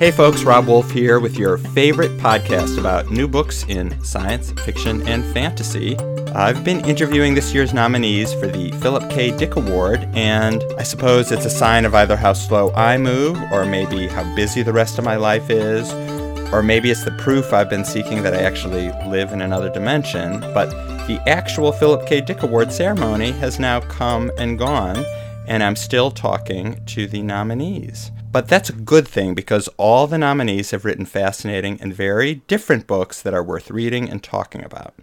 Hey folks, Rob Wolf here with your favorite podcast about new books in science, fiction, and fantasy. I've been interviewing this year's nominees for the Philip K. Dick Award, and I suppose it's a sign of either how slow I move, or maybe how busy the rest of my life is, or maybe it's the proof I've been seeking that I actually live in another dimension. But the actual Philip K. Dick Award ceremony has now come and gone, and I'm still talking to the nominees. But that's a good thing because all the nominees have written fascinating and very different books that are worth reading and talking about.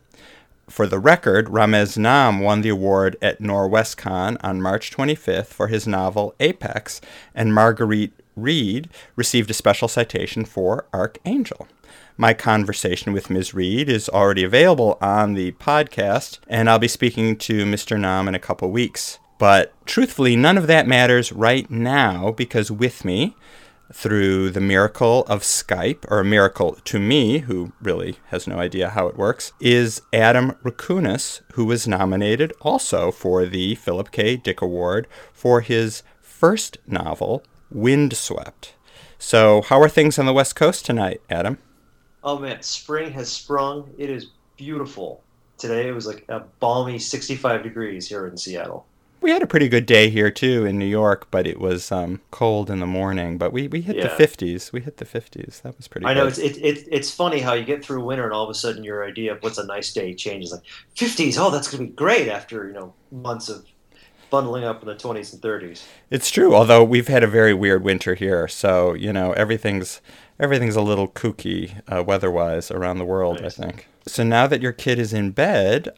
For the record, Ramez Naam won the award at Norwescon on March 25th for his novel Apex, and Marguerite Reed received a special citation for Archangel. My conversation with Ms. Reed is already available on the podcast, and I'll be speaking to Mr. Naam in a couple weeks. But truthfully, none of that matters right now because with me, through the miracle of Skype, or a miracle to me, who really has no idea how it works, is Adam Rakunas, who was nominated also for the Philip K. Dick Award for his first novel, Windswept. So, how are things on the West Coast tonight, Adam? Oh man, spring has sprung. It is beautiful. Today it was like a balmy 65 degrees here in Seattle we had a pretty good day here too in New York, but it was um, cold in the morning. But we, we hit yeah. the 50s. We hit the 50s. That was pretty. I know good. it's it, it, it's funny how you get through winter and all of a sudden your idea of what's a nice day changes. Like 50s, oh, that's gonna be great after you know months of bundling up in the 20s and 30s. It's true. Although we've had a very weird winter here, so you know everything's everything's a little kooky uh, weather-wise around the world. Nice. I think. So now that your kid is in bed,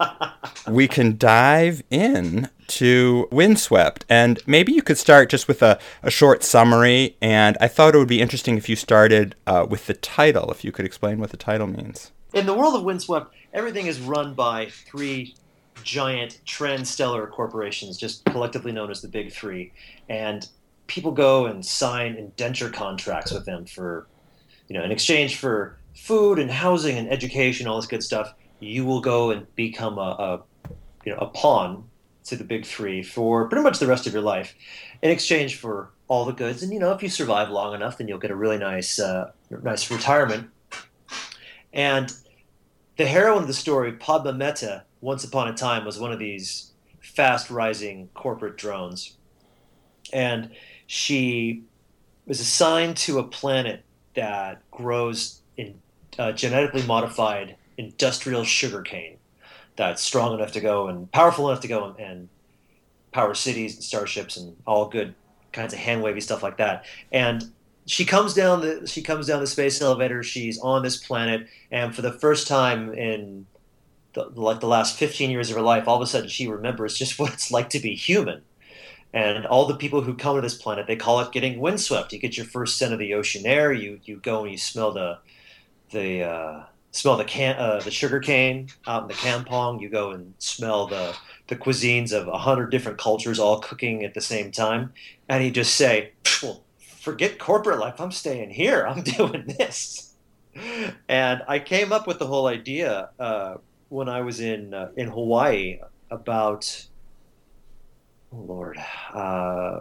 we can dive in to Windswept. And maybe you could start just with a, a short summary. And I thought it would be interesting if you started uh, with the title, if you could explain what the title means. In the world of Windswept, everything is run by three giant transtellar corporations, just collectively known as the Big Three. And people go and sign indenture contracts with them for, you know, in exchange for food and housing and education, all this good stuff, you will go and become a, a you know a pawn to the big three for pretty much the rest of your life, in exchange for all the goods. And you know, if you survive long enough, then you'll get a really nice uh, nice retirement. And the heroine of the story, Padma Mehta, once upon a time was one of these fast rising corporate drones, and she was assigned to a planet that grows in uh, genetically modified industrial sugarcane that's strong enough to go and powerful enough to go and, and power cities and starships and all good kinds of hand wavy stuff like that. And she comes down the she comes down the space elevator. She's on this planet, and for the first time in the, like the last 15 years of her life, all of a sudden she remembers just what it's like to be human. And all the people who come to this planet, they call it getting windswept. You get your first scent of the ocean air. You you go and you smell the the uh, smell the can uh, the sugar cane out in the kampong. You go and smell the the cuisines of a hundred different cultures all cooking at the same time, and you just say, "Well, forget corporate life. I'm staying here. I'm doing this." And I came up with the whole idea uh, when I was in uh, in Hawaii about oh Lord. Uh,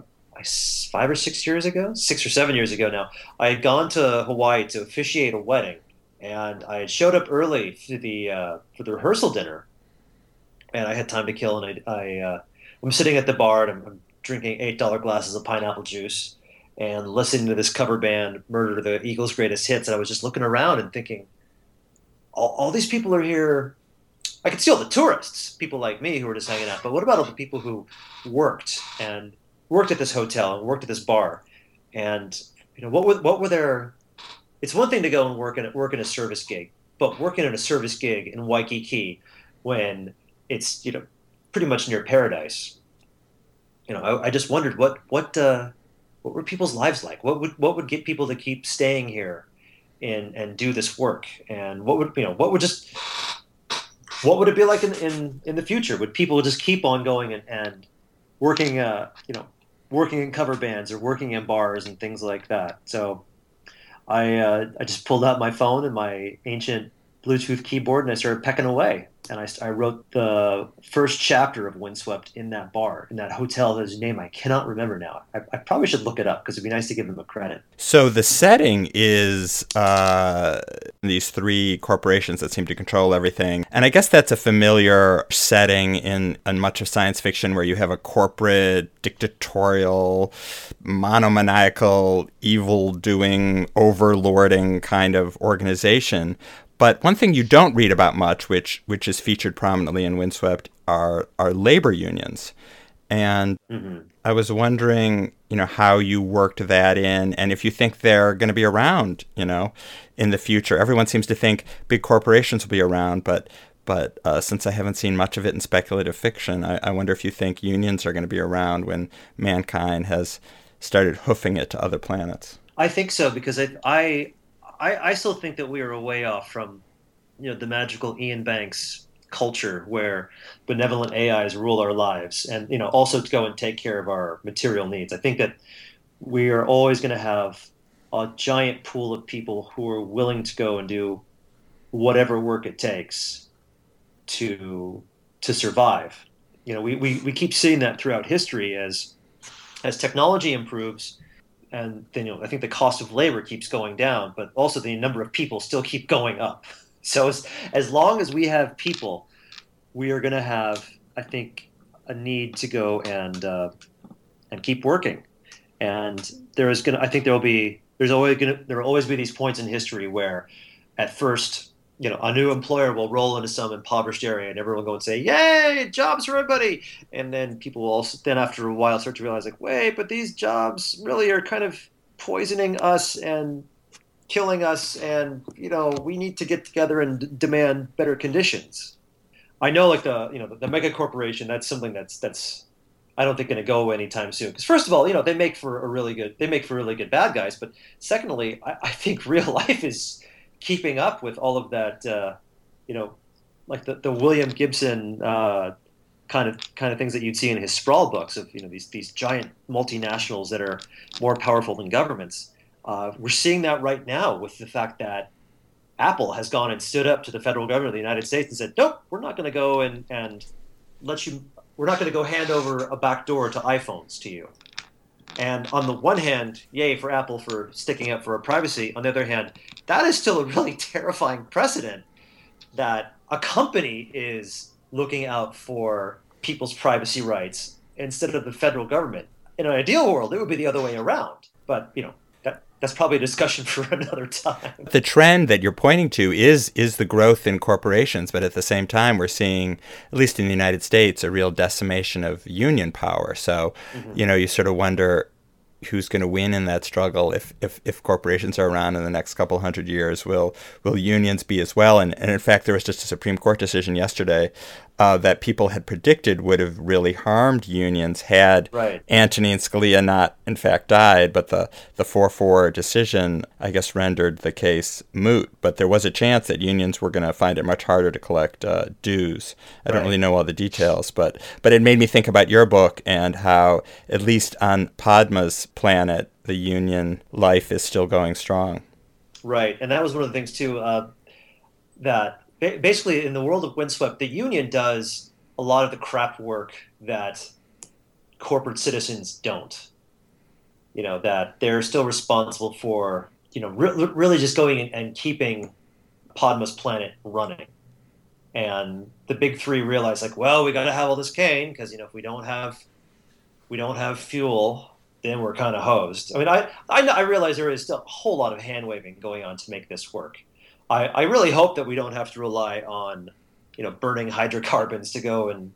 five or six years ago, six or seven years ago now, I had gone to Hawaii to officiate a wedding, and I had showed up early for the uh, for the rehearsal dinner, and I had time to kill, and I, I uh, I'm sitting at the bar and I'm, I'm drinking eight dollar glasses of pineapple juice and listening to this cover band murder the Eagles' greatest hits, and I was just looking around and thinking, all, all these people are here. I could see all the tourists, people like me who were just hanging out, but what about all the people who worked and worked at this hotel and worked at this bar, and you know what were what were their it's one thing to go and work in work in a service gig, but working in a service gig in Waikiki when it's you know pretty much near paradise. You know, I, I just wondered what what uh, what were people's lives like? What would what would get people to keep staying here and and do this work? And what would you know what would just what would it be like in in, in the future? Would people just keep on going and, and working uh, you know working in cover bands or working in bars and things like that? So I uh, I just pulled out my phone and my ancient Bluetooth keyboard and I started pecking away. And I, I wrote the first chapter of Windswept in that bar, in that hotel, whose name I cannot remember now. I, I probably should look it up because it'd be nice to give them a credit. So the setting is uh, these three corporations that seem to control everything. And I guess that's a familiar setting in, in much of science fiction where you have a corporate, dictatorial, monomaniacal, evil doing, overlording kind of organization. But one thing you don't read about much, which which is featured prominently in Windswept, are are labor unions. And mm-hmm. I was wondering, you know, how you worked that in, and if you think they're going to be around, you know, in the future. Everyone seems to think big corporations will be around, but but uh, since I haven't seen much of it in speculative fiction, I, I wonder if you think unions are going to be around when mankind has started hoofing it to other planets. I think so because I, I I, I still think that we are a way off from, you know, the magical Iain Banks culture where benevolent AIs rule our lives, and you know, also to go and take care of our material needs. I think that we are always going to have a giant pool of people who are willing to go and do whatever work it takes to to survive. You know, we, we, we keep seeing that throughout history as as technology improves and then you know I think the cost of labor keeps going down, but also the number of people still keep going up. So as as long as we have people, we are going to have I think a need to go and uh, and keep working, and there is going to I think there will be there's always going to there will always be these points in history where at first you know, a new employer will roll into some impoverished area and everyone will go and say, Yay, jobs for everybody. And then people will also, then after a while start to realize, like, wait, but these jobs really are kind of poisoning us and killing us. And, you know, we need to get together and d- demand better conditions. I know, like, the, you know, the, the mega corporation, that's something that's, that's, I don't think going to go anytime soon. Because first of all, you know, they make for a really good, they make for really good bad guys. But secondly, I, I think real life is, keeping up with all of that, uh, you know, like the, the William Gibson uh, kind of kind of things that you'd see in his sprawl books of you know these these giant multinationals that are more powerful than governments. Uh, we're seeing that right now with the fact that Apple has gone and stood up to the federal government of the United States and said, "Nope, we're not going to go and and let you. We're not going to go hand over a back door to iPhones to you." And on the one hand, yay for Apple for sticking up for privacy. On the other hand, that is still a really terrifying precedent that a company is looking out for people's privacy rights instead of the federal government. In an ideal world, it would be the other way around. But, you know, that's probably a discussion for another time. The trend that you're pointing to is is the growth in corporations, but at the same time, we're seeing, at least in the United States, a real decimation of union power. So, mm-hmm. you know, you sort of wonder who's going to win in that struggle if, if, if corporations are around in the next couple hundred years will will unions be as well and, and in fact there was just a supreme court decision yesterday uh, that people had predicted would have really harmed unions had right. and Scalia not, in fact, died. But the, the 4 4 decision, I guess, rendered the case moot. But there was a chance that unions were going to find it much harder to collect uh, dues. I right. don't really know all the details, but, but it made me think about your book and how, at least on Padma's planet, the union life is still going strong. Right. And that was one of the things, too, uh, that basically in the world of windswept the union does a lot of the crap work that corporate citizens don't. You know that they're still responsible for you know re- really just going and keeping Padma's planet running. And the big three realize like well we got to have all this cane because you know if we don't have we don't have fuel then we're kind of hosed. I mean I, I i realize there is still a whole lot of hand waving going on to make this work I, I really hope that we don't have to rely on, you know, burning hydrocarbons to go and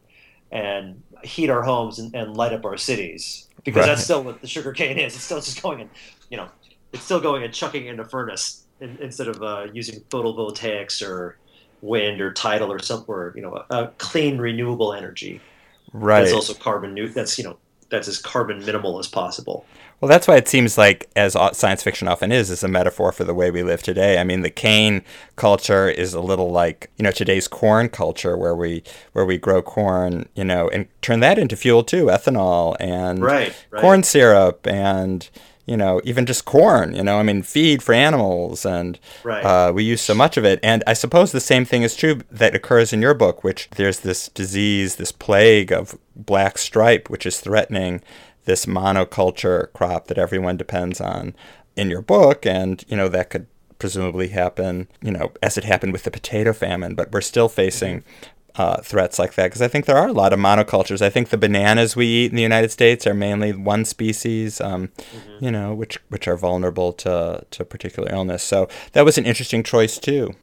and heat our homes and, and light up our cities because right. that's still what the sugar cane is. It's still just going and you know, it's still going and chucking in a furnace in, instead of uh, using photovoltaics or wind or tidal or some or you know a, a clean renewable energy. Right. That's also carbon new. That's you know that's as carbon minimal as possible. Well, that's why it seems like, as science fiction often is, is a metaphor for the way we live today. I mean, the cane culture is a little like you know today's corn culture, where we where we grow corn, you know, and turn that into fuel too, ethanol and right, right. corn syrup and you know, even just corn, you know, I mean, feed for animals, and right. uh, we use so much of it. And I suppose the same thing is true that occurs in your book, which there's this disease, this plague of black stripe, which is threatening this monoculture crop that everyone depends on in your book. And, you know, that could presumably happen, you know, as it happened with the potato famine, but we're still facing uh, threats like that because I think there are a lot of monocultures. I think the bananas we eat in the United States are mainly one species, um, mm-hmm. you know, which which are vulnerable to to particular illness. So that was an interesting choice too.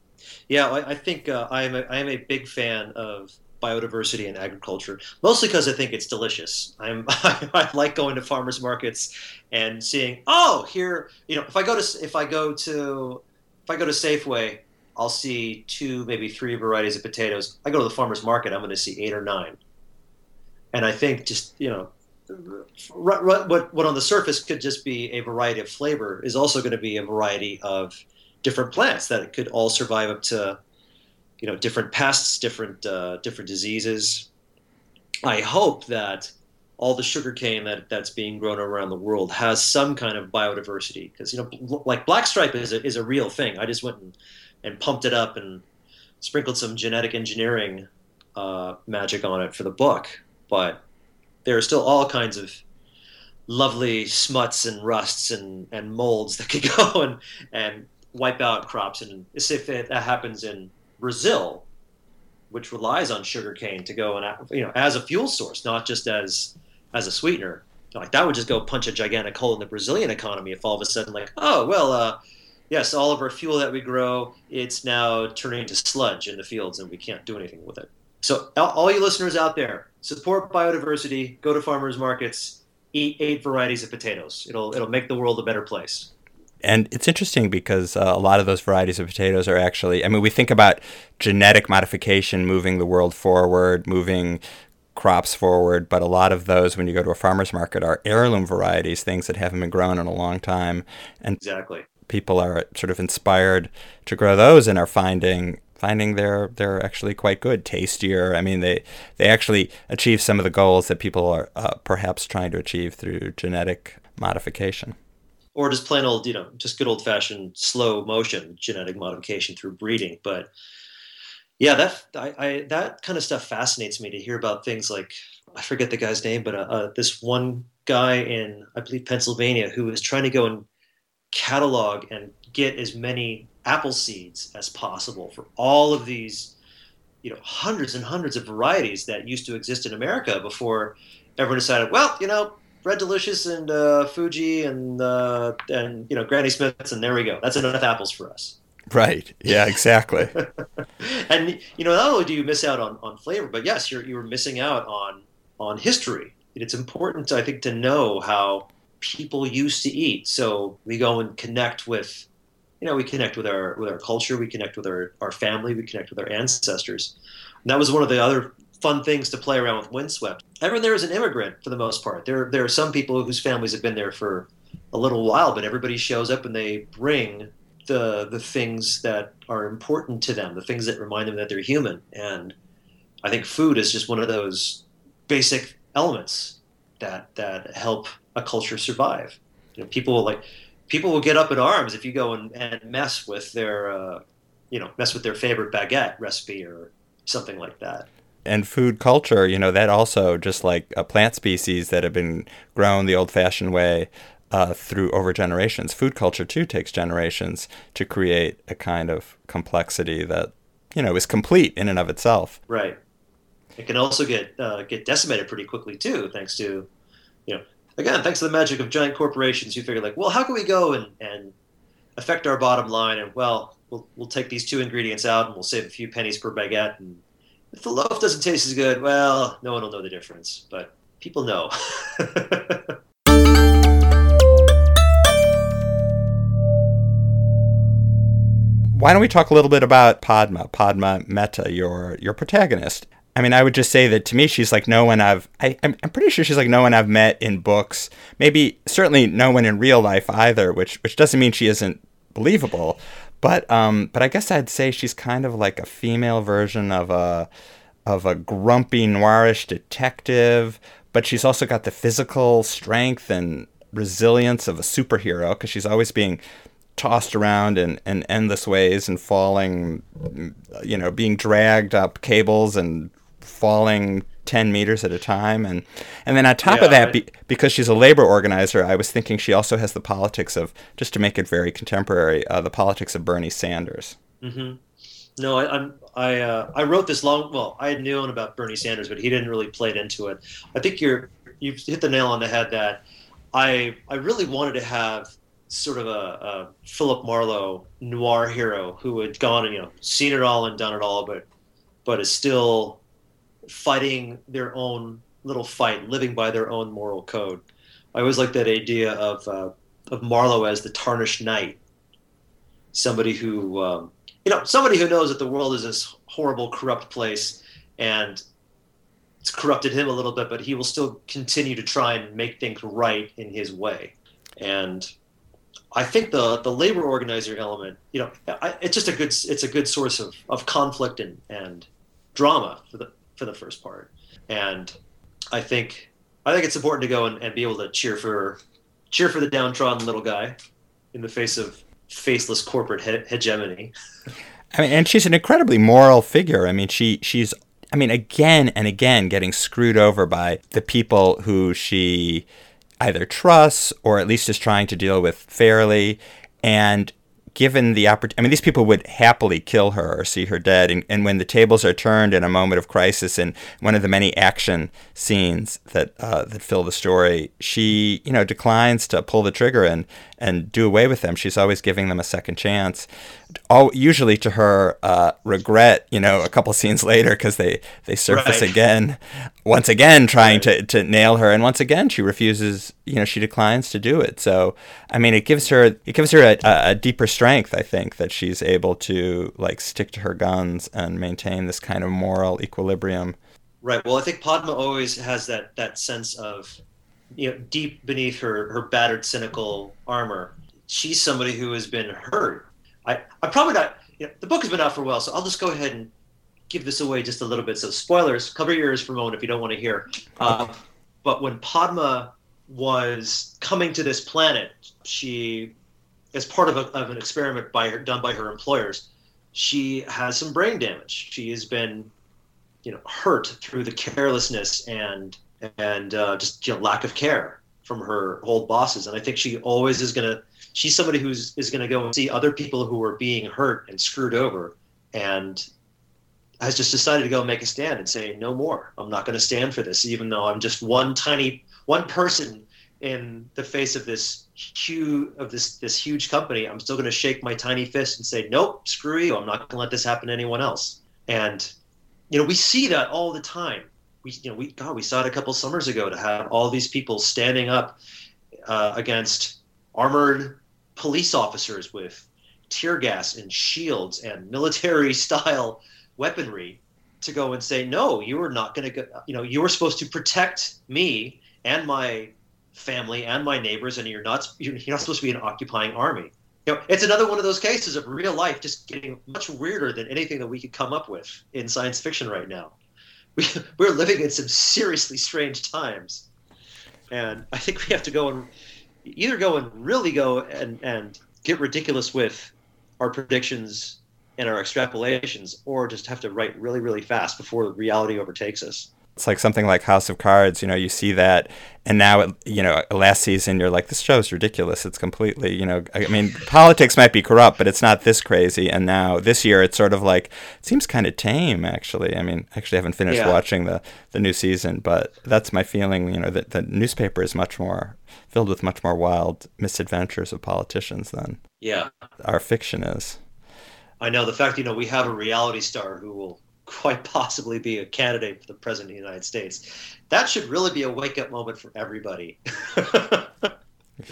Yeah, I, I think uh, I am a, I am a big fan of biodiversity and agriculture, mostly because I think it's delicious. I'm I like going to farmers markets and seeing oh here you know if I go to if I go to if I go to Safeway I'll see two, maybe three varieties of potatoes. I go to the farmer's market, I'm going to see eight or nine. And I think just, you know, what, what on the surface could just be a variety of flavor is also going to be a variety of different plants that could all survive up to, you know, different pests, different, uh, different diseases. I hope that all the sugarcane that that's being grown around the world has some kind of biodiversity because you know like black stripe is a, is a real thing i just went and and pumped it up and sprinkled some genetic engineering uh, magic on it for the book. But there are still all kinds of lovely smuts and rusts and, and molds that could go and, and wipe out crops. And if it, that happens in Brazil, which relies on sugarcane to go and you know as a fuel source, not just as as a sweetener. Like that would just go punch a gigantic hole in the Brazilian economy if all of a sudden like oh well uh, yes, all of our fuel that we grow, it's now turning into sludge in the fields, and we can't do anything with it. So, all you listeners out there, support biodiversity. Go to farmers markets. Eat eight varieties of potatoes. It'll it'll make the world a better place. And it's interesting because uh, a lot of those varieties of potatoes are actually, I mean, we think about genetic modification moving the world forward, moving crops forward, but a lot of those, when you go to a farmer's market, are heirloom varieties, things that haven't been grown in a long time. And exactly people are sort of inspired to grow those and are finding finding they're they're actually quite good, tastier. I mean, they they actually achieve some of the goals that people are uh, perhaps trying to achieve through genetic modification. Or just plain old, you know, just good old fashioned slow motion genetic modification through breeding. But yeah, that I, I that kind of stuff fascinates me to hear about things like I forget the guy's name, but uh, uh, this one guy in I believe Pennsylvania who was trying to go and catalog and get as many apple seeds as possible for all of these you know hundreds and hundreds of varieties that used to exist in America before everyone decided well you know Red Delicious and uh, Fuji and uh, and you know Granny Smiths and there we go. That's enough apples for us. Right. Yeah exactly. And you know not only do you miss out on, on flavor but yes you're you're missing out on on history. It's important I think to know how people used to eat. So we go and connect with, you know, we connect with our with our culture, we connect with our, our family, we connect with our ancestors. And that was one of the other fun things to play around with Windswept. Everyone there is an immigrant for the most part. There there are some people whose families have been there for a little while, but everybody shows up and they bring the the things that are important to them, the things that remind them that they're human. And I think food is just one of those basic elements that that help a culture survive. You know, people will like people will get up in arms if you go and, and mess with their uh, you know mess with their favorite baguette recipe or something like that. And food culture, you know, that also just like a plant species that have been grown the old-fashioned way uh, through over generations. Food culture too takes generations to create a kind of complexity that you know is complete in and of itself. Right. It can also get uh, get decimated pretty quickly too, thanks to you know again, thanks to the magic of giant corporations, you figure like, well, how can we go and, and affect our bottom line? And well, we'll we'll take these two ingredients out and we'll save a few pennies per baguette. And if the loaf doesn't taste as good, well, no one will know the difference. But people know. Why don't we talk a little bit about Padma, Padma Mehta, your your protagonist? I mean, I would just say that to me, she's like no one I've. I, I'm, I'm pretty sure she's like no one I've met in books. Maybe certainly no one in real life either. Which which doesn't mean she isn't believable, but um, but I guess I'd say she's kind of like a female version of a of a grumpy noirish detective. But she's also got the physical strength and resilience of a superhero because she's always being tossed around in, in endless ways and falling, you know, being dragged up cables and falling 10 meters at a time. And and then on top yeah, of that be, because she's a labor organizer i was thinking she also has the politics of just to make it very contemporary uh, the politics of bernie sanders. Mm-hmm. no I, I'm, I, uh, I wrote this long well i had known about bernie sanders but he didn't really play it into it. I think you're you've hit the nail on the head that i i really wanted to have sort of a, a philip marlowe noir hero who had gone and you know seen it all and done it all but but is still fighting their own little fight, living by their own moral code. I always like that idea of uh, of Marlowe as the tarnished knight, somebody who um, you know, somebody who knows that the world is this horrible, corrupt place, and it's corrupted him a little bit, but he will still continue to try and make things right in his way. And I think the the labor organizer element, you know, I, it's just a good it's a good source of, of conflict and, and drama for the for the first part. And I think I think it's important to go and, and be able to cheer for cheer for the downtrodden little guy in the face of faceless corporate he- hegemony. I mean, and she's an incredibly moral figure. I mean, she she's I mean, again and again getting screwed over by the people who she either trusts or at least is trying to deal with fairly. And given the opportunity, I mean, these people would happily kill her or see her dead. And, and when the tables are turned in a moment of crisis, in one of the many action scenes that uh, that fill the story, she you know declines to pull the trigger and and do away with them. She's always giving them a second chance. All usually to her uh, regret, you know, a couple scenes later because they they surface right. again, once again trying right. to, to nail her, and once again she refuses. You know, she declines to do it. So I mean, it gives her it gives her a, a deeper strength. I think that she's able to like stick to her guns and maintain this kind of moral equilibrium. Right. Well, I think Padma always has that that sense of you know, deep beneath her her battered, cynical armor, she's somebody who has been hurt. I I probably not. You know, the book has been out for a while, so I'll just go ahead and give this away just a little bit. So spoilers, cover your ears for a moment if you don't want to hear. Uh, but when Padma was coming to this planet, she, as part of, a, of an experiment by her, done by her employers, she has some brain damage. She has been, you know, hurt through the carelessness and and uh, just you know, lack of care from her old bosses. And I think she always is gonna. She's somebody who's is gonna go and see other people who are being hurt and screwed over, and has just decided to go make a stand and say no more. I'm not going to stand for this, even though I'm just one tiny one person in the face of this huge of this this huge company. I'm still going to shake my tiny fist and say nope, screw you. I'm not going to let this happen to anyone else. And you know we see that all the time we you know we God we saw it a couple summers ago to have all these people standing up uh, against armored police officers with tear gas and shields and military style weaponry to go and say no you are not going to go you know you were supposed to protect me and my family and my neighbors and you're not you're not supposed to be an occupying army. You know it's another one of those cases of real life just getting much weirder than anything that we could come up with in science fiction right now we, we're living in some seriously strange times. And I think we have to go and either go and really go and, and get ridiculous with our predictions and our extrapolations, or just have to write really, really fast before reality overtakes us it's like something like House of Cards. You know, you see that, and now it, you know last season you're like, this show is ridiculous. It's completely you know. I mean, politics might be corrupt, but it's not this crazy. And now this year it's sort of like it seems kind of tame actually. I mean, actually I haven't finished yeah. watching the the new season, but that's my feeling. You know, that the newspaper is much more filled with much more wild misadventures of politicians than yeah our fiction is. I know the fact you know we have a reality star who will quite possibly be a candidate for the president of the United States. That should really be a wake up moment for everybody.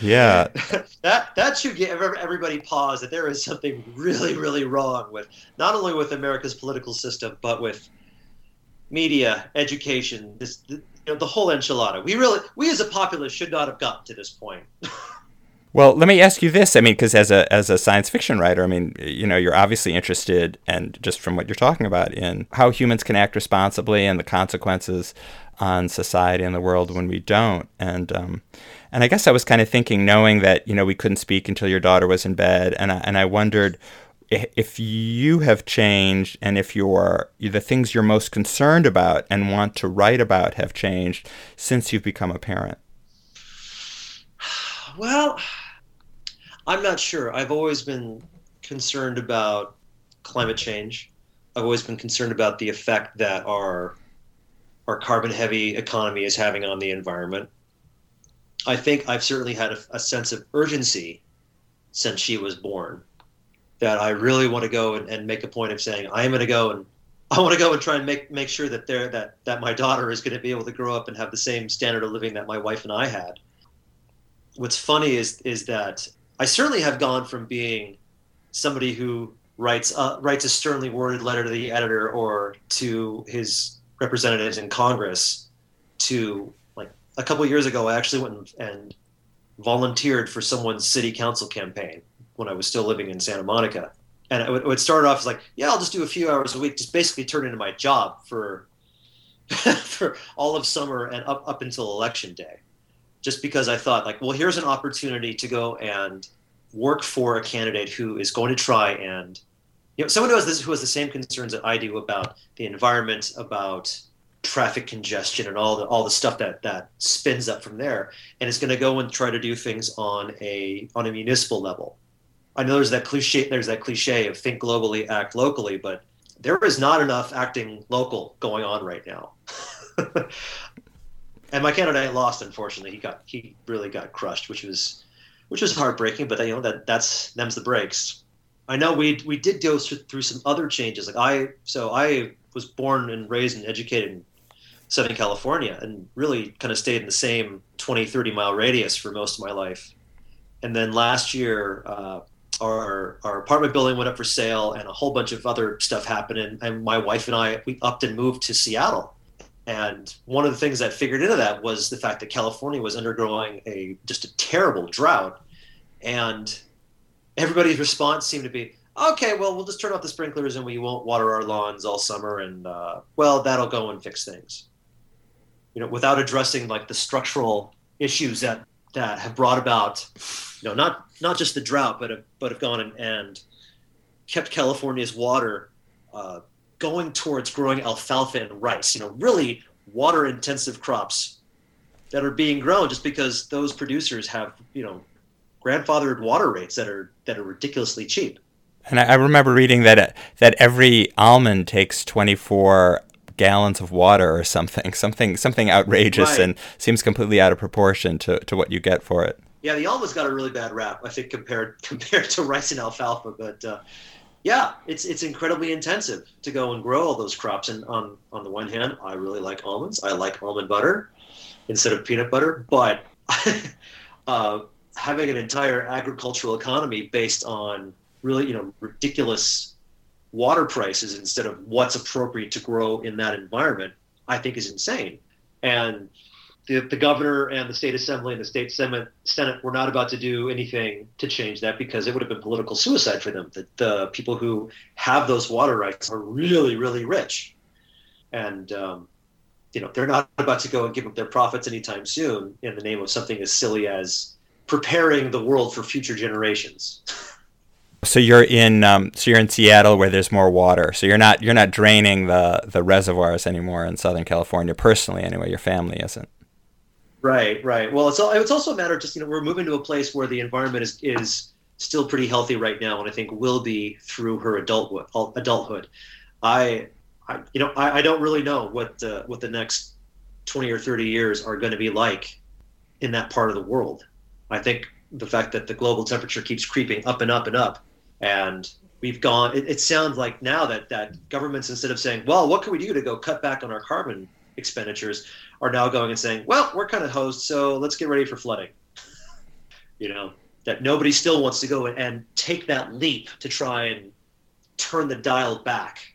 yeah. that that should give everybody pause that there is something really really wrong with not only with America's political system but with media, education, this you know, the whole enchilada. We really we as a populace should not have gotten to this point. Well, let me ask you this. I mean, because as a as a science fiction writer, I mean, you know, you're obviously interested, and just from what you're talking about, in how humans can act responsibly and the consequences on society and the world when we don't. And um, and I guess I was kind of thinking, knowing that you know we couldn't speak until your daughter was in bed, and I, and I wondered if you have changed and if your the things you're most concerned about and want to write about have changed since you've become a parent. Well, I'm not sure. I've always been concerned about climate change. I've always been concerned about the effect that our our carbon heavy economy is having on the environment. I think I've certainly had a, a sense of urgency since she was born that I really want to go and, and make a point of saying I am going to go and I want to go and try and make make sure that there that that my daughter is going to be able to grow up and have the same standard of living that my wife and I had. What's funny is is that I certainly have gone from being somebody who writes uh, writes a sternly worded letter to the editor or to his representatives in Congress to like a couple years ago I actually went and, volunteered for someone's city council campaign when I was still living in Santa Monica. And it would, it would start off as like, yeah, I'll just do a few hours a week, just basically turn into my job for for all of summer and up up until election day just because I thought like, well, here's an opportunity to go and work for a candidate who is going to try and you know someone who has this who has the same concerns that I do about the environment, about traffic congestion and all the all the stuff that that spins up from there, and is going to go and try to do things on a on a municipal level. I know there's that cliche there's that cliche of think globally, act locally, but there is not enough acting local going on right now. and my candidate lost. Unfortunately, he got he really got crushed, which was which was heartbreaking. But you know that that's them's the breaks. I know we we did go through some other changes. Like I so I was born and raised and educated in Southern California and really kind of stayed in the same 20 30 mile radius for most of my life. And then last year, uh, our our apartment building went up for sale, and a whole bunch of other stuff happened. And, and my wife and I we upped and moved to Seattle and one of the things that figured into that was the fact that California was undergoing a just a terrible drought, and everybody's response seemed to be, "Okay, well, we'll just turn off the sprinklers and we won't water our lawns all summer, and uh, well, that'll go and fix things." You know, without addressing like the structural issues that that have brought about, you know, not not just the drought, but have, but have gone and, and kept California's water uh, going towards growing alfalfa and rice, you know, really water intensive crops that are being grown just because those producers have, you know, grandfathered water rates that are that are ridiculously cheap. And I, remember reading that that every almond takes 24 gallons of water or something, something something outrageous right. and seems completely out of proportion to, to what you get for it. Yeah, the almond's got a really bad rap, I think, compared compared to rice and alfalfa. But uh, yeah, it's it's incredibly intensive to go and grow all those crops. And on on the one hand, I really like almonds. I like almond butter instead of peanut butter. But uh, having an entire agricultural economy based on really you know ridiculous water prices instead of what's appropriate to grow in that environment, I think is insane. And the, the governor and the state assembly and the state senate, senate were not about to do anything to change that because it would have been political suicide for them. That the people who have those water rights are really, really rich, and um, you know they're not about to go and give up their profits anytime soon in the name of something as silly as preparing the world for future generations. So you're in um, so you're in Seattle where there's more water. So you're not you're not draining the the reservoirs anymore in Southern California personally anyway. Your family isn't. Right, right. Well, it's it's also a matter of just you know we're moving to a place where the environment is is still pretty healthy right now, and I think will be through her adulthood. Adulthood, I, I you know I, I don't really know what the what the next twenty or thirty years are going to be like in that part of the world. I think the fact that the global temperature keeps creeping up and up and up, and we've gone. It, it sounds like now that that governments instead of saying, well, what can we do to go cut back on our carbon expenditures are now going and saying, well, we're kind of host, so let's get ready for flooding. you know, that nobody still wants to go and take that leap to try and turn the dial back.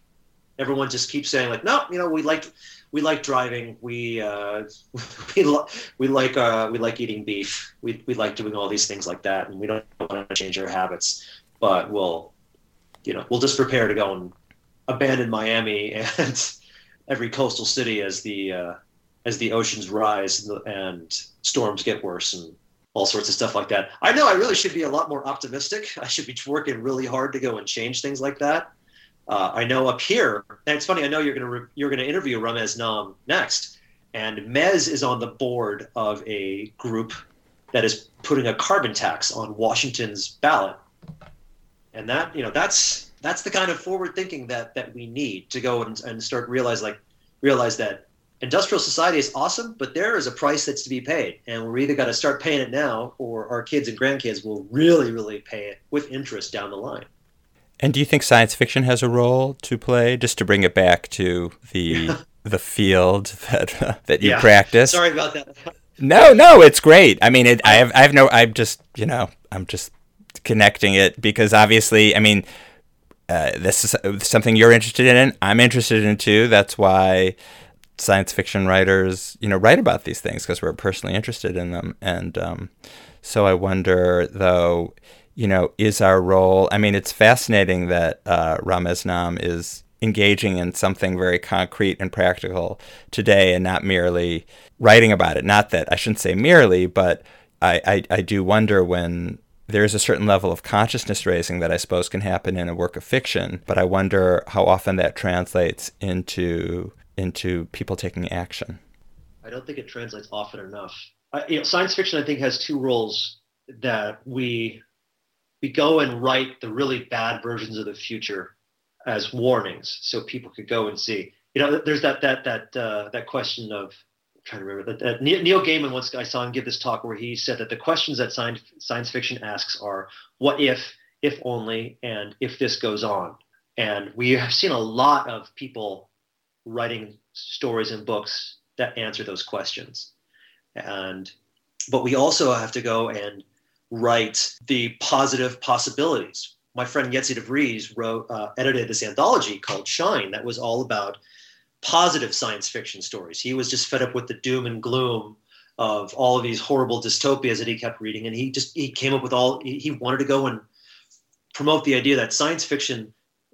Everyone just keeps saying like, no, you know, we like we like driving. We uh, we, lo- we like uh, we like eating beef. We we like doing all these things like that, and we don't want to change our habits. But we'll, you know, we'll just prepare to go and abandon Miami and every coastal city as the uh, as the oceans rise and, and storms get worse and all sorts of stuff like that. I know I really should be a lot more optimistic. I should be working really hard to go and change things like that. Uh, I know up here, and it's funny. I know you're gonna re- you're gonna interview Ramez Naam next, and Mez is on the board of a group that is putting a carbon tax on Washington's ballot, and that you know that's that's the kind of forward thinking that that we need to go and, and start realize like realize that industrial society is awesome, but there is a price that's to be paid, and we're either got to start paying it now, or our kids and grandkids will really really pay it with interest down the line. And do you think science fiction has a role to play, just to bring it back to the the field that uh, that you Yeah. practice? Sorry about that. No, no, it's great. I mean, it, I have, I have no, I'm just, you know, I'm just connecting it because obviously, I mean, uh, this is something you're interested in. I'm interested in too. That's why science fiction writers, you know, write about these things because we're personally interested in them. And um, so I wonder, though, you know, is our role? I mean, it's fascinating that uh, Naam is engaging in something very concrete and practical today and not merely writing about it. Not that I shouldn't say merely, but I, I, I do wonder when there's a certain level of consciousness raising that I suppose can happen in a work of fiction, but I wonder how often that translates into into people taking action. I don't think it translates often enough. I, you know, science fiction, I think, has two roles that we we go and write the really bad versions of the future as warnings, so people could go and see. You know, there's that that that uh, that question of trying to remember that, Neil Neil Gaiman once I saw him give this talk where he said that the questions that science science fiction asks are what if, if only, and if this goes on. And we have seen a lot of people writing stories and books that answer those questions. And but we also have to go and write the positive possibilities. My friend Jetse de Vries wrote, uh, edited this anthology called Shine that was all about positive science fiction stories. He was just fed up with the doom and gloom of all of these horrible dystopias that he kept reading, and he just he came up with all. He, wanted to go and promote the idea that science fiction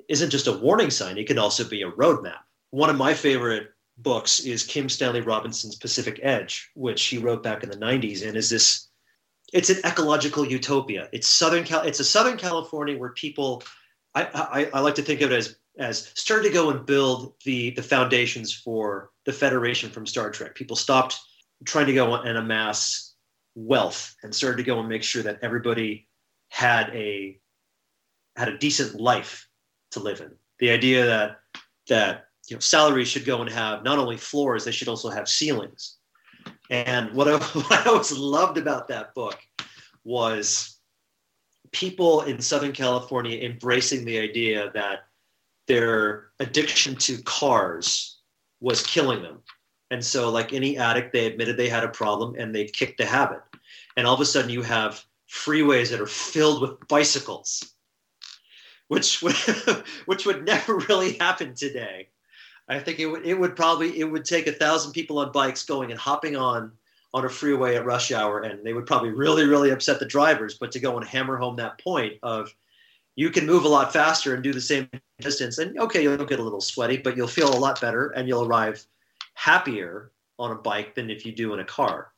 isn't just a warning sign; it can also be a roadmap. One of my favorite books is Kim Stanley Robinson's Pacific Edge, which he wrote back in the 90s, and is this it's an ecological utopia. It's Southern Cal it's a Southern California where people I, I, I like to think of it as as started to go and build the the foundations for the Federation from Star Trek. People stopped trying to go and amass wealth and started to go and make sure that everybody had a had a decent life to live in. The idea that that you know salaries should go and have not only floors, they should also have ceilings. And what I, what I always loved about that book was people in Southern California embracing the idea that their addiction to cars was killing them. And so, like any addict, they admitted they had a problem and they kicked the habit. And all of a sudden, you have freeways that are filled with bicycles, which would, which would never really happen today. I think it would it would probably it would take a thousand people on bikes going and hopping on on a freeway at rush hour, and they would probably really really upset the drivers. But to go and hammer home that point of you can move a lot faster and do the same distance, and okay, you'll get a little sweaty, but you'll feel a lot better, and you'll arrive happier on a bike than if you do in a car.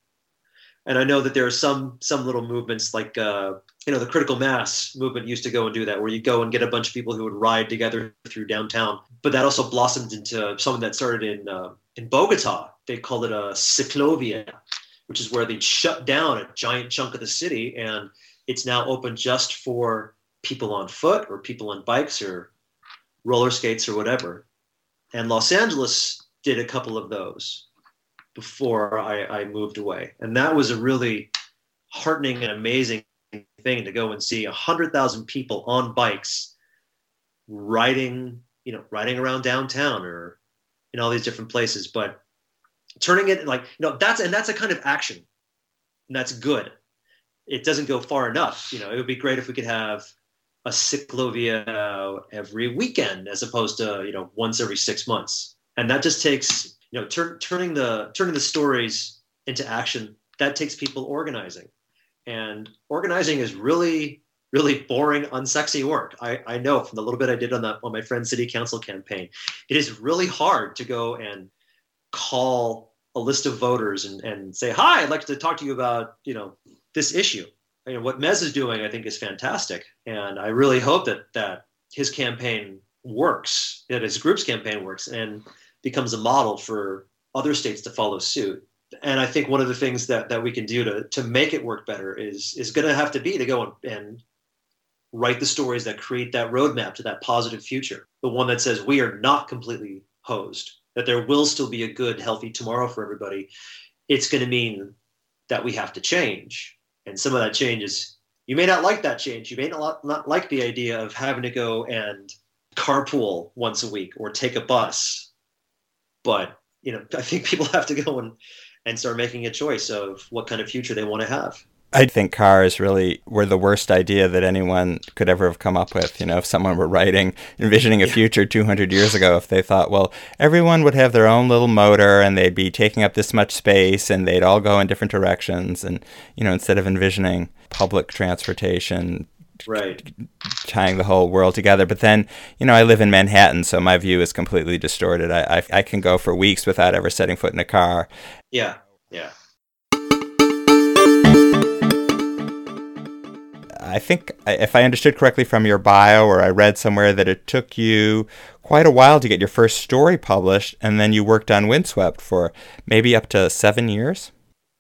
And I know that there are some some little movements like uh, you know the critical mass movement used to go and do that, where you go and get a bunch of people who would ride together through downtown. But that also blossomed into something that started in uh, in Bogota. They called it a ciclovia, which is where they'd shut down a giant chunk of the city, and it's now open just for people on foot or people on bikes or roller skates or whatever. And Los Angeles did a couple of those before I, I moved away, and that was a really heartening and amazing thing to go and see a hundred thousand people on bikes riding, you know, riding around downtown or in all these different places, but turning it like, you know, that's, and that's a kind of action and that's good. It doesn't go far enough. You know, it would be great if we could have a ciclovia every weekend as opposed to, you know, once every six months. And that just takes, you know, tur- turning the turning the stories into action that takes people organizing, and organizing is really really boring, unsexy work. I, I know from the little bit I did on that on my friend's city council campaign, it is really hard to go and call a list of voters and, and say, hi, I'd like to talk to you about, you know, this issue. You know, what Mez is doing, I think, is fantastic. And I really hope that that his campaign works, that his group's campaign works and becomes a model for other states to follow suit. And I think one of the things that, that we can do to, to make it work better is is going to have to be to go and, and write the stories that create that roadmap to that positive future. The one that says we are not completely hosed, that there will still be a good, healthy tomorrow for everybody. It's going to mean that we have to change. And some of that change is you may not like that change. You may not, not like the idea of having to go and carpool once a week or take a bus. But, you know, I think people have to go and, and start making a choice of what kind of future they want to have. I think cars really were the worst idea that anyone could ever have come up with. You know, if someone were writing, envisioning a future 200 years ago, if they thought, well, everyone would have their own little motor and they'd be taking up this much space and they'd all go in different directions. And, you know, instead of envisioning public transportation, right tying the whole world together but then you know i live in manhattan so my view is completely distorted i i, I can go for weeks without ever setting foot in a car yeah I think if I understood correctly from your bio, or I read somewhere that it took you quite a while to get your first story published, and then you worked on Windswept for maybe up to seven years.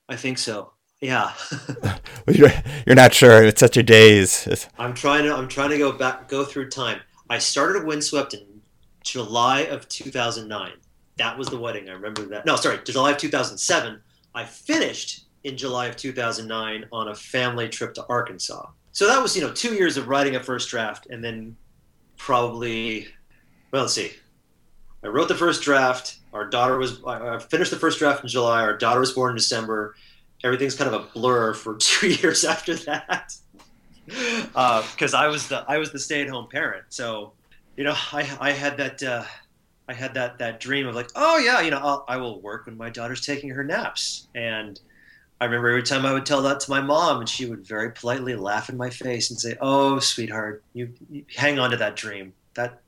I think so. Yeah. you're, you're not sure. It's such a daze. I'm trying to. I'm trying to go back, go through time. I started Windswept in July of 2009. That was the wedding. I remember that. No, sorry, July of 2007. I finished in July of 2009 on a family trip to Arkansas so that was you know two years of writing a first draft and then probably well let's see. I wrote the first draft. Our daughter was i finished the first draft in july. Our daughter was born in december. Everything's kind of a blur for two years after that. Because uh, i was the i was the stay-at-home parent. So you know i i had that uh, i had that that dream of like oh yeah you know I'll, i will work when my daughter's taking her naps. And I remember every time I would tell that to my mom, and she would very politely laugh in my face and say, "Oh, sweetheart, you, you hang on to that dream. That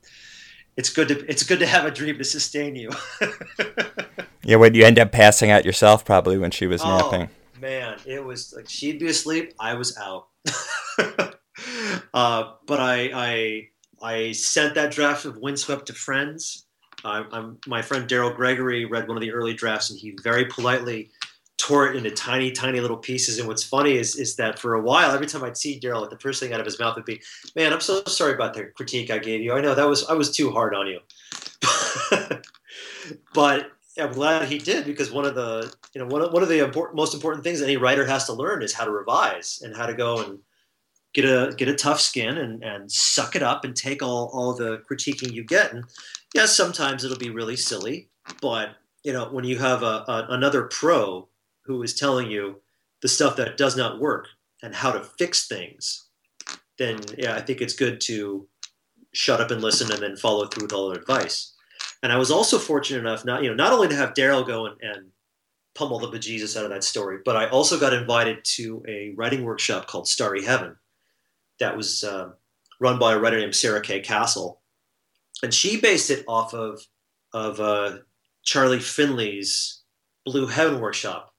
it's good to it's good to have a dream to sustain you." yeah, would you end up passing out yourself probably when she was oh, napping? Man, it was like she'd be asleep, I was out. uh, but I, I I sent that draft of Windswept to friends. Uh, my friend Daryl Gregory read one of the early drafts, and he very politely tore it into tiny, tiny little pieces. And what's funny is is that for a while, every time I'd see Daryl, the first thing out of his mouth would be, "Man, I'm so sorry about the critique I gave you. I know that was I was too hard on you." but I'm glad he did because one of the you know one of, one of the important, most important things any writer has to learn is how to revise and how to go and get a get a tough skin and and suck it up and take all all the critiquing you get. And yes, sometimes it'll be really silly, but you know when you have a, a another pro who is telling you the stuff that does not work and how to fix things, then yeah, I think it's good to shut up and listen and then follow through with all their advice. And I was also fortunate enough not you know not only to have Daryl go and, and pummel the bejesus out of that story, but I also got invited to a writing workshop called Starry Heaven that was uh, run by a writer named Sarah K. Castle, and she based it off of of uh, Charlie Finlay's Blue Heaven workshop,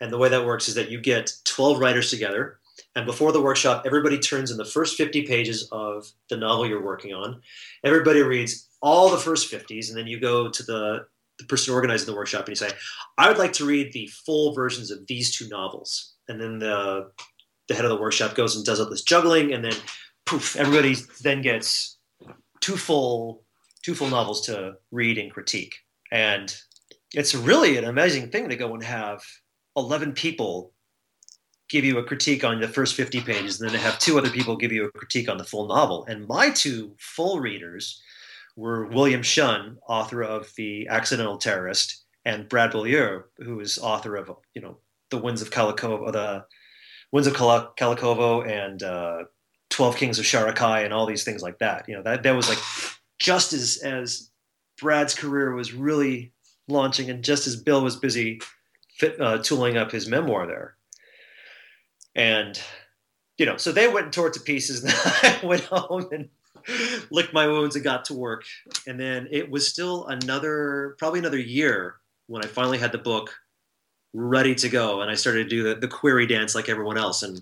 and the way that works is that you get 12 writers together. And before the workshop, everybody turns in the first 50 pages of the novel you're working on. Everybody reads all the first 50s, and then you go to the, the person organizing the workshop and you say, I would like to read the full versions of these two novels. And then the, the head of the workshop goes and does all this juggling, and then poof, everybody then gets two full two full novels to read and critique. And it's really an amazing thing to go and have 11 people give you a critique on the first 50 pages, and then they have two other people give you a critique on the full novel. And my two full readers were William Shunn, author of The Accidental Terrorist, and Brad Beaulieu, who is author of, you know, The Winds of Khalakovo, the Winds of Khalakovo and uh, 12 Kings of Sharakhai and all these things like that. You know, that, that was like just as, as Brad's career was really launching, and just as Bill was busy fit, uh, tooling up his memoir there. And, you know, so they went and tore it to pieces. And I went home and licked my wounds and got to work. And then it was still another, probably another year when I finally had the book ready to go. And I started to do the, the query dance like everyone else. And,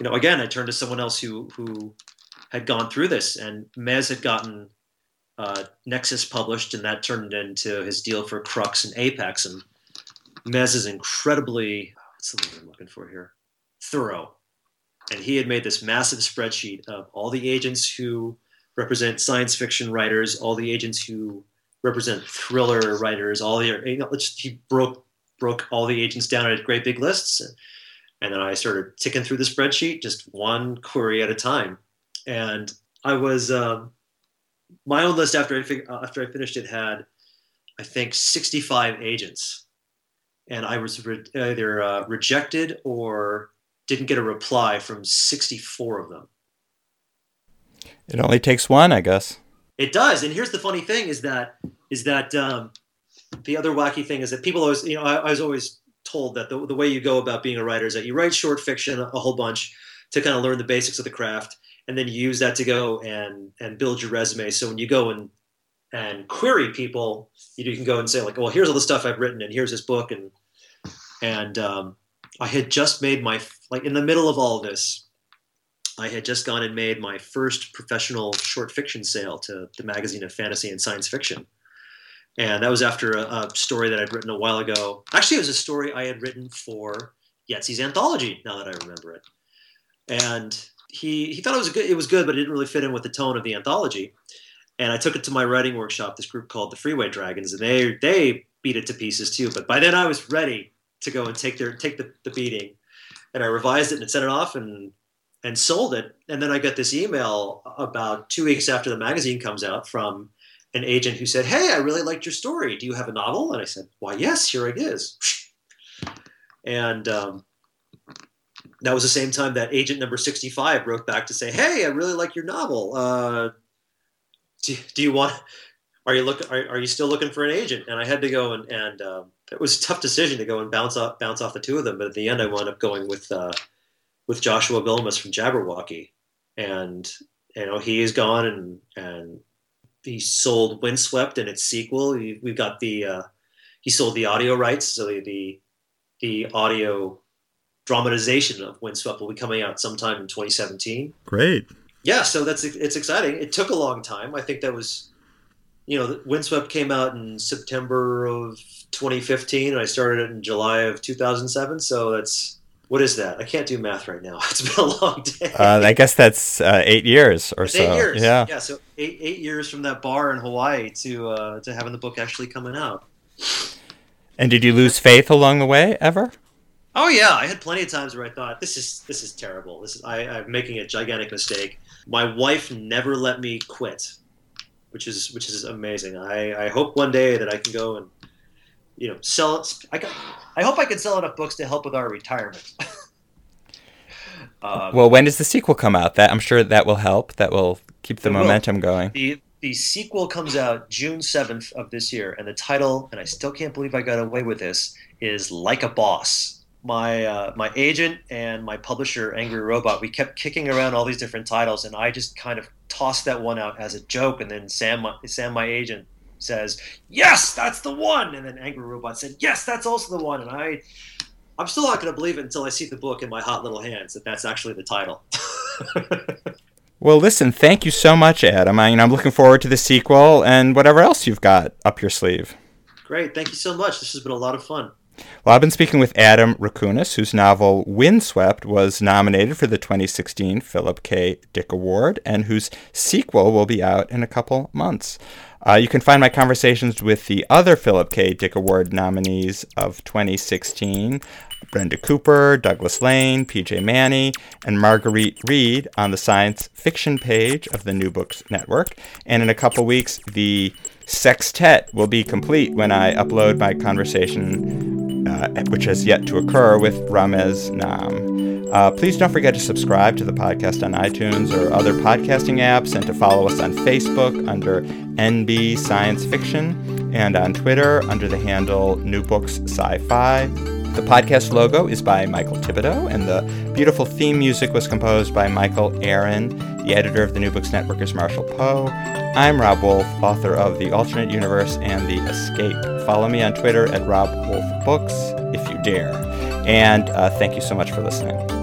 you know, again, I turned to someone else who, who had gone through this. And Mez had gotten uh, Nexus published, and that turned into his deal for Crux and Apex. And Mez is incredibly, what's the word I'm looking for here? Thorough. And he had made this massive spreadsheet of all the agents who represent science fiction writers, all the agents who represent thriller writers, all the, you know, he broke broke all the agents down into great big lists. And then I started ticking through the spreadsheet, just one query at a time. And I was, um, my own list after I, fig- after I finished it had, I think, 65 agents and I was re- either uh, rejected or didn't get a reply from 64 of them. It only takes one, I guess. It does, and here's the funny thing: is that is that um, the other wacky thing is that people always, you know, I, I was always told that the, the way you go about being a writer is that you write short fiction a whole bunch to kind of learn the basics of the craft, and then you use that to go and and build your resume. So when you go and and query people, you can go and say like, well, here's all the stuff I've written, and here's this book, and and um, I had just made my like in the middle of all of this, I had just gone and made my first professional short fiction sale to the magazine of fantasy and science fiction, and that was after a, a story that I'd written a while ago. Actually, it was a story I had written for Jetse's anthology. Now that I remember it, and he he thought it was good. It was good, but it didn't really fit in with the tone of the anthology and I took it to my writing workshop. This group called the Freeway Dragons, and they they beat it to pieces too. But by then I was ready to go and take their take the, the beating, and I revised it and sent it off and and sold it. And then I got this email about two weeks after the magazine comes out from an agent who said, "Hey, I really liked your story. Do you have a novel?" And I said, "Why, yes, here it is." And um, that was the same time that agent number 65 wrote back to say, "Hey, I really like your novel. Uh, do, do you want are you look are, are you still looking for an agent? And i had to go and and um, it was a tough decision to go and bounce off bounce off the two of them but at the end i wound up going with uh, with joshua Bilmes from jabberwocky. And you know he is gone and and he sold windswept and its sequel. We've got the uh, he sold the audio rights so the the audio dramatization of windswept will be coming out sometime in 2017 great yeah, so that's it's exciting. It took a long time. I think that was, you know, Windswept came out in September of 2015, and I started it in July of 2007. So that's what is that? I can't do math right now. It's been a long day. Uh, I guess that's uh, eight years or it's so. Eight years. Yeah. Yeah. So eight eight years from that bar in Hawaii to uh, to having the book actually coming out. And did you lose faith along the way ever? Oh yeah, I had plenty of times where I thought this is this is terrible. This is I, I'm making a gigantic mistake my wife never let me quit, which is which is amazing. I, I hope one day that I can go and you know sell it. I, can, I hope I can sell enough books to help with our retirement. um, well, when does the sequel come out? That I'm sure that will help. That will keep the momentum will. going. The the sequel comes out June seventh of this year, and the title, and I still can't believe I got away with this, is Like a Boss my uh, my agent and my publisher angry robot we kept kicking around all these different titles and i just kind of tossed that one out as a joke and then sam sam my agent says yes that's the one! And then angry robot said yes that's also the one! And i i'm still not going to believe it until i see the book in my hot little hands that that's actually the title. Well listen thank you so much adam I mean, i'm looking forward to the sequel and whatever else you've got up your sleeve. Great thank you so much. This has been a lot of fun well, I've been speaking with Adam Rakunas, whose novel Windswept was nominated for the 2016 Philip K. Dick Award, and whose sequel will be out in a couple months. Uh, you can find my conversations with the other Philip K. Dick Award nominees of 2016 Brenda Cooper, Douglas Lain, PJ Manney, and Marguerite Reed on the science fiction page of the New Books Network. And in a couple weeks, the sextet will be complete when I upload my conversation, uh, which has yet to occur, with Ramez Naam. Uh, please don't forget to subscribe to the podcast on iTunes or other podcasting apps and to follow us on Facebook under NB Science Fiction and on Twitter under the handle New Books Sci-Fi. The podcast logo is by Michael Thibodeau, and the beautiful theme music was composed by Michael Aaron. The editor of the New Books Network is Marshall Poe. I'm Rob Wolf, author of The Alternate Universe and The Escape. Follow me on Twitter at Rob Wolf Books if you dare. And uh, thank you so much for listening.